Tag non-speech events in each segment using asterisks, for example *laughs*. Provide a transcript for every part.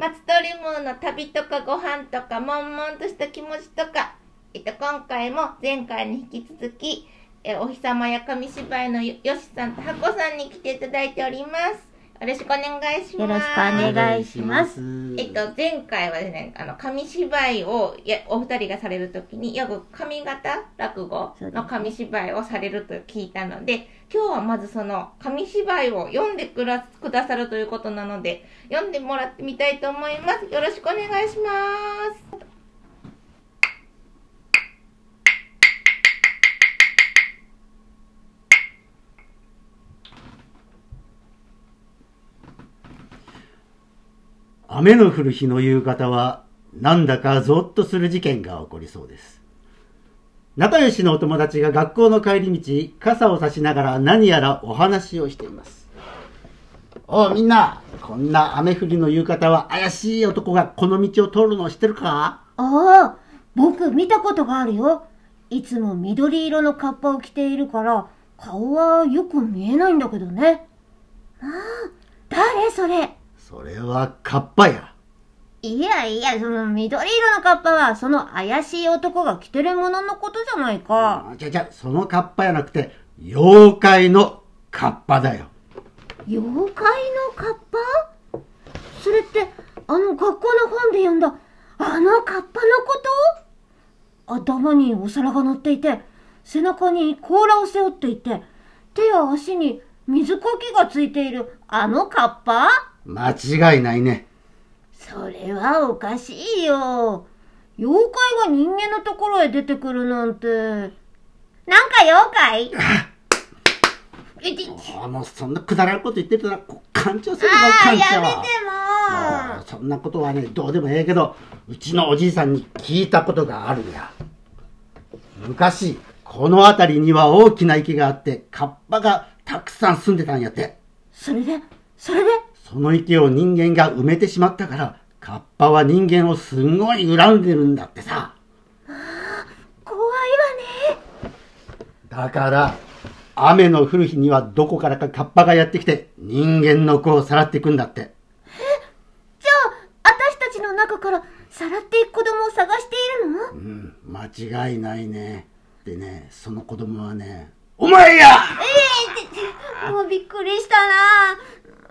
松鳥ムーの旅とかご飯とか、悶々とした気持ちとか、えっと、今回も前回に引き続き、えお日様や紙芝居のよよしさんとハコさんに来ていただいております。よろしくお願いします。よろしくお願いしますえっと、前回はですね、あの、紙芝居を、や、お二人がされるときに、よく上方落語の紙芝居をされると聞いたので、今日はまずその紙芝居を読んでくらくださるということなので、読んでもらってみたいと思います。よろしくお願いします。雨の降る日の夕方は、なんだかゾッとする事件が起こりそうです。仲良しのお友達が学校の帰り道、傘を差しながら何やらお話をしています。おうみんな、こんな雨降りの夕方は怪しい男がこの道を通るのを知ってるか？ああ、僕見たことがあるよ。いつも緑色のカッパを着ているから、顔はよく見えないんだけどね。ああ、誰それ？それはカッパや。いやいや、その緑色のカッパは、その怪しい男が着てるもののことじゃないか。あじゃじゃ、そのカッパやなくて、妖怪のカッパだよ。妖怪のカッパ？それって、あの学校の本で読んだ、あのカッパのこと？頭にお皿が乗っていて、背中に甲羅を背負っていて、手や足に水かきがついているあのカッパ？間違いないね。それはおかしいよ。妖怪が人間のところへ出てくるなんて。なんか妖怪？あの、そんなくだらんこと言ってたら、こ感情するのああ、感謝やめてもうそんなことはね、どうでもええけど、うちのおじいさんに聞いたことがあるんや。昔、この辺りには大きな池があって、カッパがたくさん住んでたんやって。それで、それで、その池を人間が埋めてしまったから、カッパは人間をすごい恨んでるんだってさ。怖いわね。だから、雨の降る日にはどこからかカッパがやってきて、人間の子をさらっていくんだって。じゃあ、私たちの中からさらっていく子供を探しているの？うん、間違いないね。でね、その子供はね、お前やええって、もうびっくりしたな。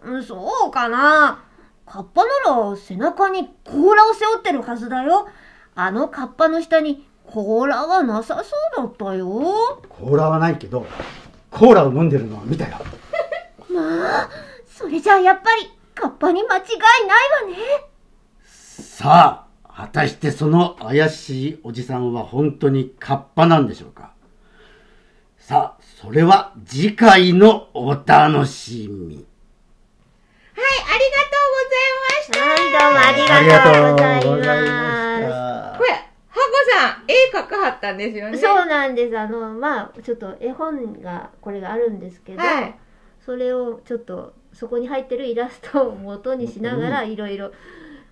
うんそうかな。カッパなら背中に甲羅を背負ってるはずだよ。あのカッパの下に甲羅はなさそうだったよ。コーラはないけど、コーラを飲んでるのは見たよ。*laughs* まあ、それじゃあやっぱりカッパに間違いないわね。さあ、果たしてその怪しいおじさんは本当にカッパなんでしょうか？さあ、それは次回のお楽しみ。はい、ありがとうございました。はい、どうもありがとうございます。これ、ハコさん、絵描かはったんですよね。そうなんです。あの、まあ、ちょっと絵本が、これがあるんですけど、はいそれをちょっと、そこに入ってるイラストを元にしながら、いろいろ、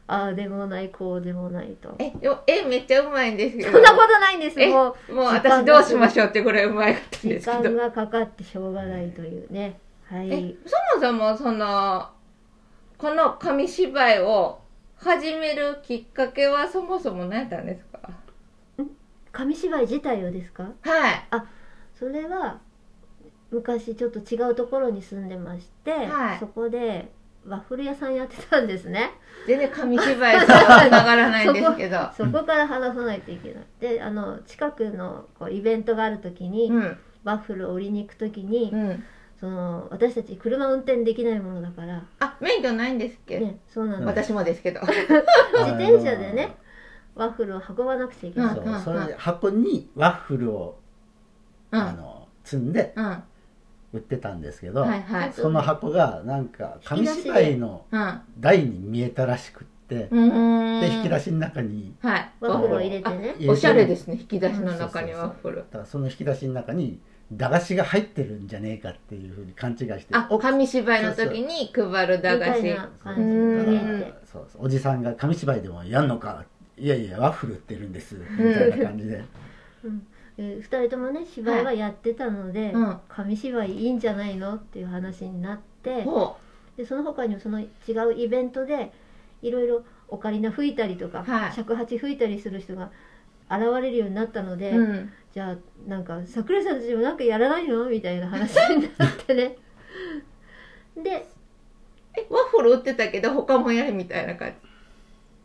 ああでもない、こうでもないと。え、でも絵めっちゃうまいんですけど。そんなことないんです。え、もう、もう私どうしましょうってぐらいうまいかったん時ですけど。間がかかってしょうがないというね。はえい。、そもそもその、この紙芝居を始めるきっかけはそもそも何やったんですか？紙芝居自体をですか？はい。それは、昔ちょっと違うところに住んでまして、はいそこでワッフル屋さんやってたんですね。全然紙芝居とは繋がらないんですけど。*laughs* そこから話さないといけない。で、あの、近くのこうイベントがあるときに、うん。ワッフルを売りに行くときに、うん。その、私たち車運転できないものだから、あ、免許ないんですっけ、ね、そうなの。私もですけど。*laughs* 自転車でね、ワッフルを運ばなくちゃいけない。そううんそれで箱にワッフルを、うん。あの積んでうん。は売ってたんですけど、いはい。その箱がなんか紙芝居のうん。台に見えたらしくって、うーん。で引き出しの中にはい。ワッフルを入れてね。おしゃれですね、引き出しの中にワッフル。だからその引き出しの中に駄菓子が入ってるんじゃねえかっていうふうに勘違いしてあ、紙芝居の時に配る駄菓子。みたいな感じうでんね。そうそうおじさんが紙芝居でもやんのかいやいやワッフル売ってるんですみたいな感じで。えー二人ともね芝居はやってたので、うん。紙芝居いいんじゃないのっていう話になってほでその他にもその違うイベントでいろいろオカリナ吹いたりとか、はい。尺八吹いたりする人が現れるようになったので、うん。じゃあなんか桜井さんたちもなんかやらないの？みたいな話になってね。*laughs* でえワッフル売ってたけど他もやるみたいな感じ？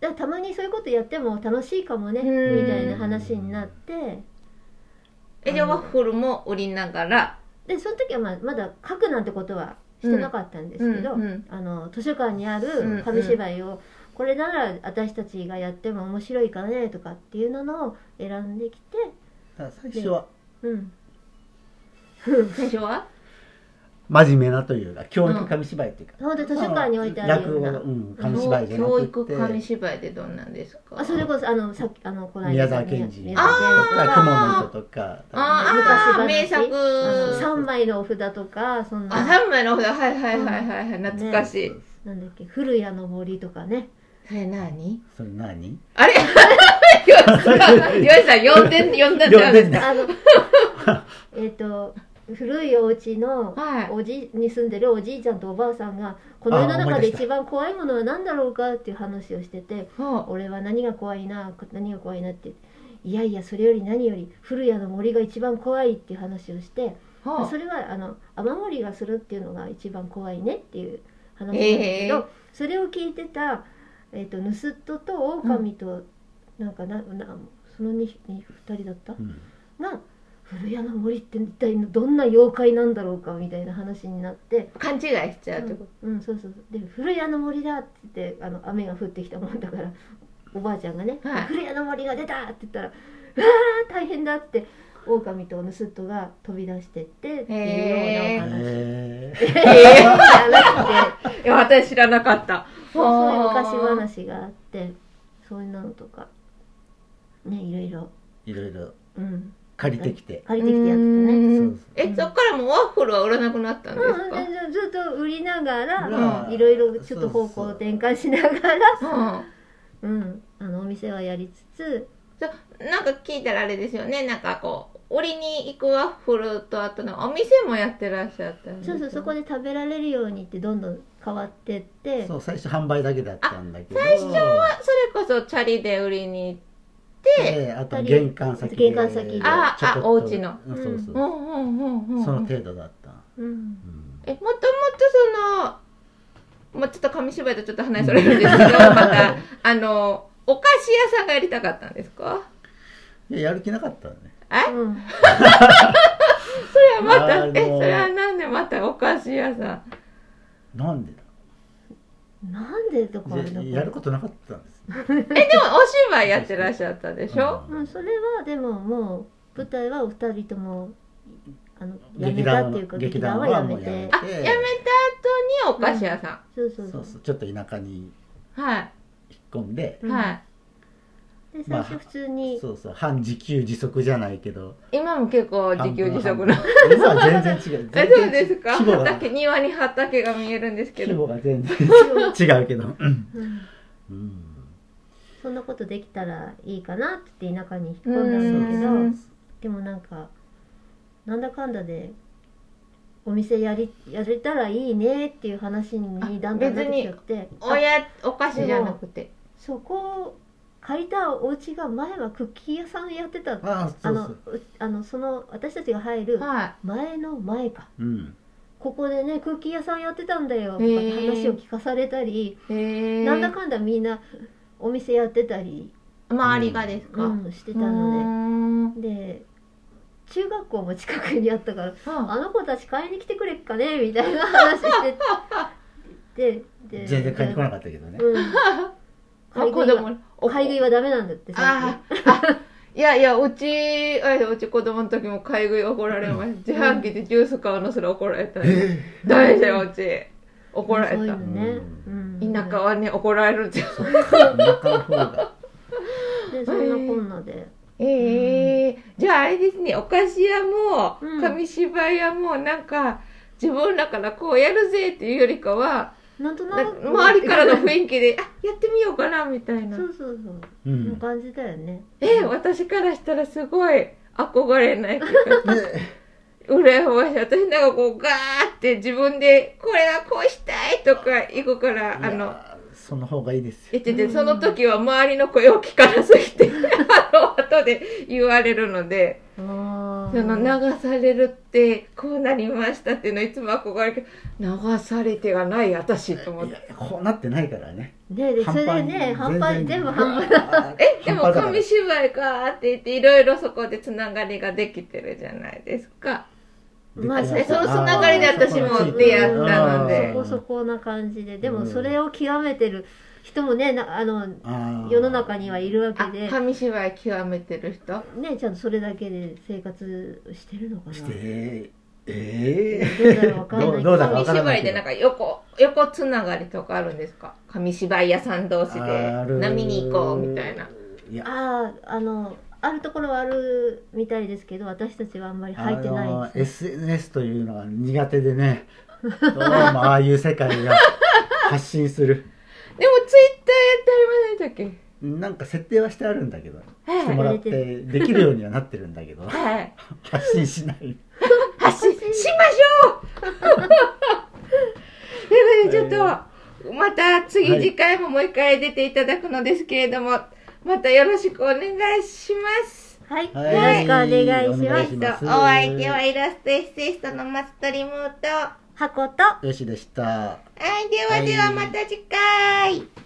だたまにそういうことやっても楽しいかもねうん。みたいな話になって。えじゃあワッフルも売りながら？でその時はまあまだ書くなんてことはしてなかったんですけど、うんうんあの図書館にあうんる紙芝居を、これなら私たちがやっても面白いかねとかっていうのを選んできてだから最初はうん。最初は？真面目なというか教育紙芝居っていうか、ほん。で図書館に置いてあるような。うん、紙芝居じゃなくて。教育紙芝居ってどんなんですか？あそれこそあのさあのこの間宮沢賢治。とかか雲の糸とかああ名作あの三枚のお札とかそんあな三枚の札はいはいはいはいはい懐かしい、なんだっけ古谷の森とかねそれ何？それ何？あれ？*laughs* ヨシさん呼んで呼んだんじゃないですかあの *laughs* えっと古いお家のはい。おじに住んでるおじいちゃんとおばあさんがこの世の中で一番怖いものは何だろうかっていう話をしてては俺は何が怖いな何が怖いなっていやいやそれより何より古谷の森が一番怖いっていう話をしてそれはあの雨漏りがするっていうのが一番怖いねっていう話なんだけど、それを聞いてた、えー、と盗人と狼と、なんかななその 2, 人だった？うん。が古谷の森って一体どんな妖怪なんだろうかみたいな話になって。勘違いしちゃうってこ。うん、そうそうそう。で古谷の森だって言ってあの雨が降ってきたもんだからおばあちゃんがね「はい。古谷の森が出た!」って言ったら「うわー大変だ!」って狼と盗人が飛び出してってっていうようなお話。へと *laughs* じゃなくて。いや私知らなかったそうそういう昔話があってそういうのとかねいろいろ、ーいろいろ。うん、借りてきて、借りてきてやってたね。うん。そうえそっからもうワッフルは売らなくなったんですうん、か全然ずっと売りながら、うんいろいろちょっと方向転換しながら、うん。うん、あのお店はやりつつ、そうなんか聞いたらあれですよね。なんかこう売りに行くワッフルとあとの。お店もやってらっしゃったんですそうそうそこで食べられるようにってどんどん変わってって。そう最初販売だけだったんだけど。最初はそれこそチャリで売りに行って。であと玄関先で。玄関先で。あちょこっとあお家のうんそうそう、うんその程度だった、うん。うん。えもともとそのもうちょっと紙芝居とちょっと話それるんですけどまたあのお菓子屋さんがやりたかったんですか？いややる気なかったねえ？うん。*laughs* それはまた、えそれはなんでまたお菓子屋さん？なんでなんでとかやることなかったんです。*laughs* えでもお芝居やってらっしゃったでしょ、うん、それはでももう舞台はお二人ともあのやめ劇団たっていうか劇団はやめて。やめあやめた後にお菓子屋さそうそうそう。そうそうちょっと田舎にん、はい。引っ込んで、うんはいでまあ最初普通に、そうそう半自給自足じゃないけど。今も結構自給自足の半分。今は全然違う。*laughs* え全然そうですか？規模が。畑庭に畑が見えるんですけ規ど模が全然 *laughs* 違うけど。うん。うん。うんそんなことできたらいいかなって言って田舎に引っ込んだんだけど。うん。でもなんかなんだかんだでお店やりやれたらいいねっていう話にだんだんなってきちゃって。あおやお菓子じゃなくて。そこ借りたお家が前はクッキー屋さんやってたあああのそうそう。うあのその私たちが入るは前の前かうん。ここでねクッキー屋さんやってたんだよ。とか話を聞かされたり、なんだかんだみんなお店やってたり、周りがですか、うん、してたうのん。でで中学校も近くにあったからあの子たち買いに来てくれっかね？みたいな話してて。*laughs* で全然帰ってこなかったけどね。うん。*laughs* あ買い子供買い食いはダメなんだってああいやいやうちうち子供の時も買い食い怒られました。自販機でジュース買うのすら怒られた。んでえダメだようち。怒られた。ね、うん。田舎はね怒られるんですよー、そっか田舎の方が。でそんなこんなで、ええじゃああれですねお菓子屋もうん。紙芝居屋もなんか自分らからこうやるぜっていうよりかはなんとなくか周りからの雰囲気であやってみようかなみたいな。そうそうそう、うそんなん感じだよね。え私からしたらすごい憧れないっていうか。で羨ましい。私なんかこうガーって自分でこれはこうしたいとか行くからあのその方がいいですよ。えてて、その時は周りの声を聞かなすぎて、*laughs* あの、後で言われるので、あその流されるってこうなりましたっていうのいつも憧れる流されてはない私と思って。こうなってないからね。ねでそれでね半端全部半端端え、でも紙芝居かーって言って、いろいろそこでつながりができてるじゃないですか。まあえ *laughs* そのつながりで私も出会ったので。そこそこな感じで。でもそれを極めてる人もねなあの世の中にはいるわけあで、紙芝居極めてる人？ねちゃんとそれだけで生活してるのかな。してえどうだろうわかんないど。うだかわ紙からないけど。芝居でなんか横、横つながりとかあるんですか？紙芝居屋さん同士で。波に行こうみたいな。いや。あああのあるところはあるみたいですけど私たちはあんまり入ってないあのです、SNS というのが苦手でね。どうもああいう世界が発信する。でもツイッターやってありませんでしたっなんか設定はしてあるんだけどけしてもらってできるようにはなってるんだけどはい。はい。発信しない。発信しましょう！ということで、ちょっと、また次、はい。次回ももう一回出ていただくのですけれども、またよろしくお願いします。はい、はい。よろしくお願いします。ますお相手はイラストエッセイストのマストリムーと、は箱と。よしでした。い、ではではまた次回。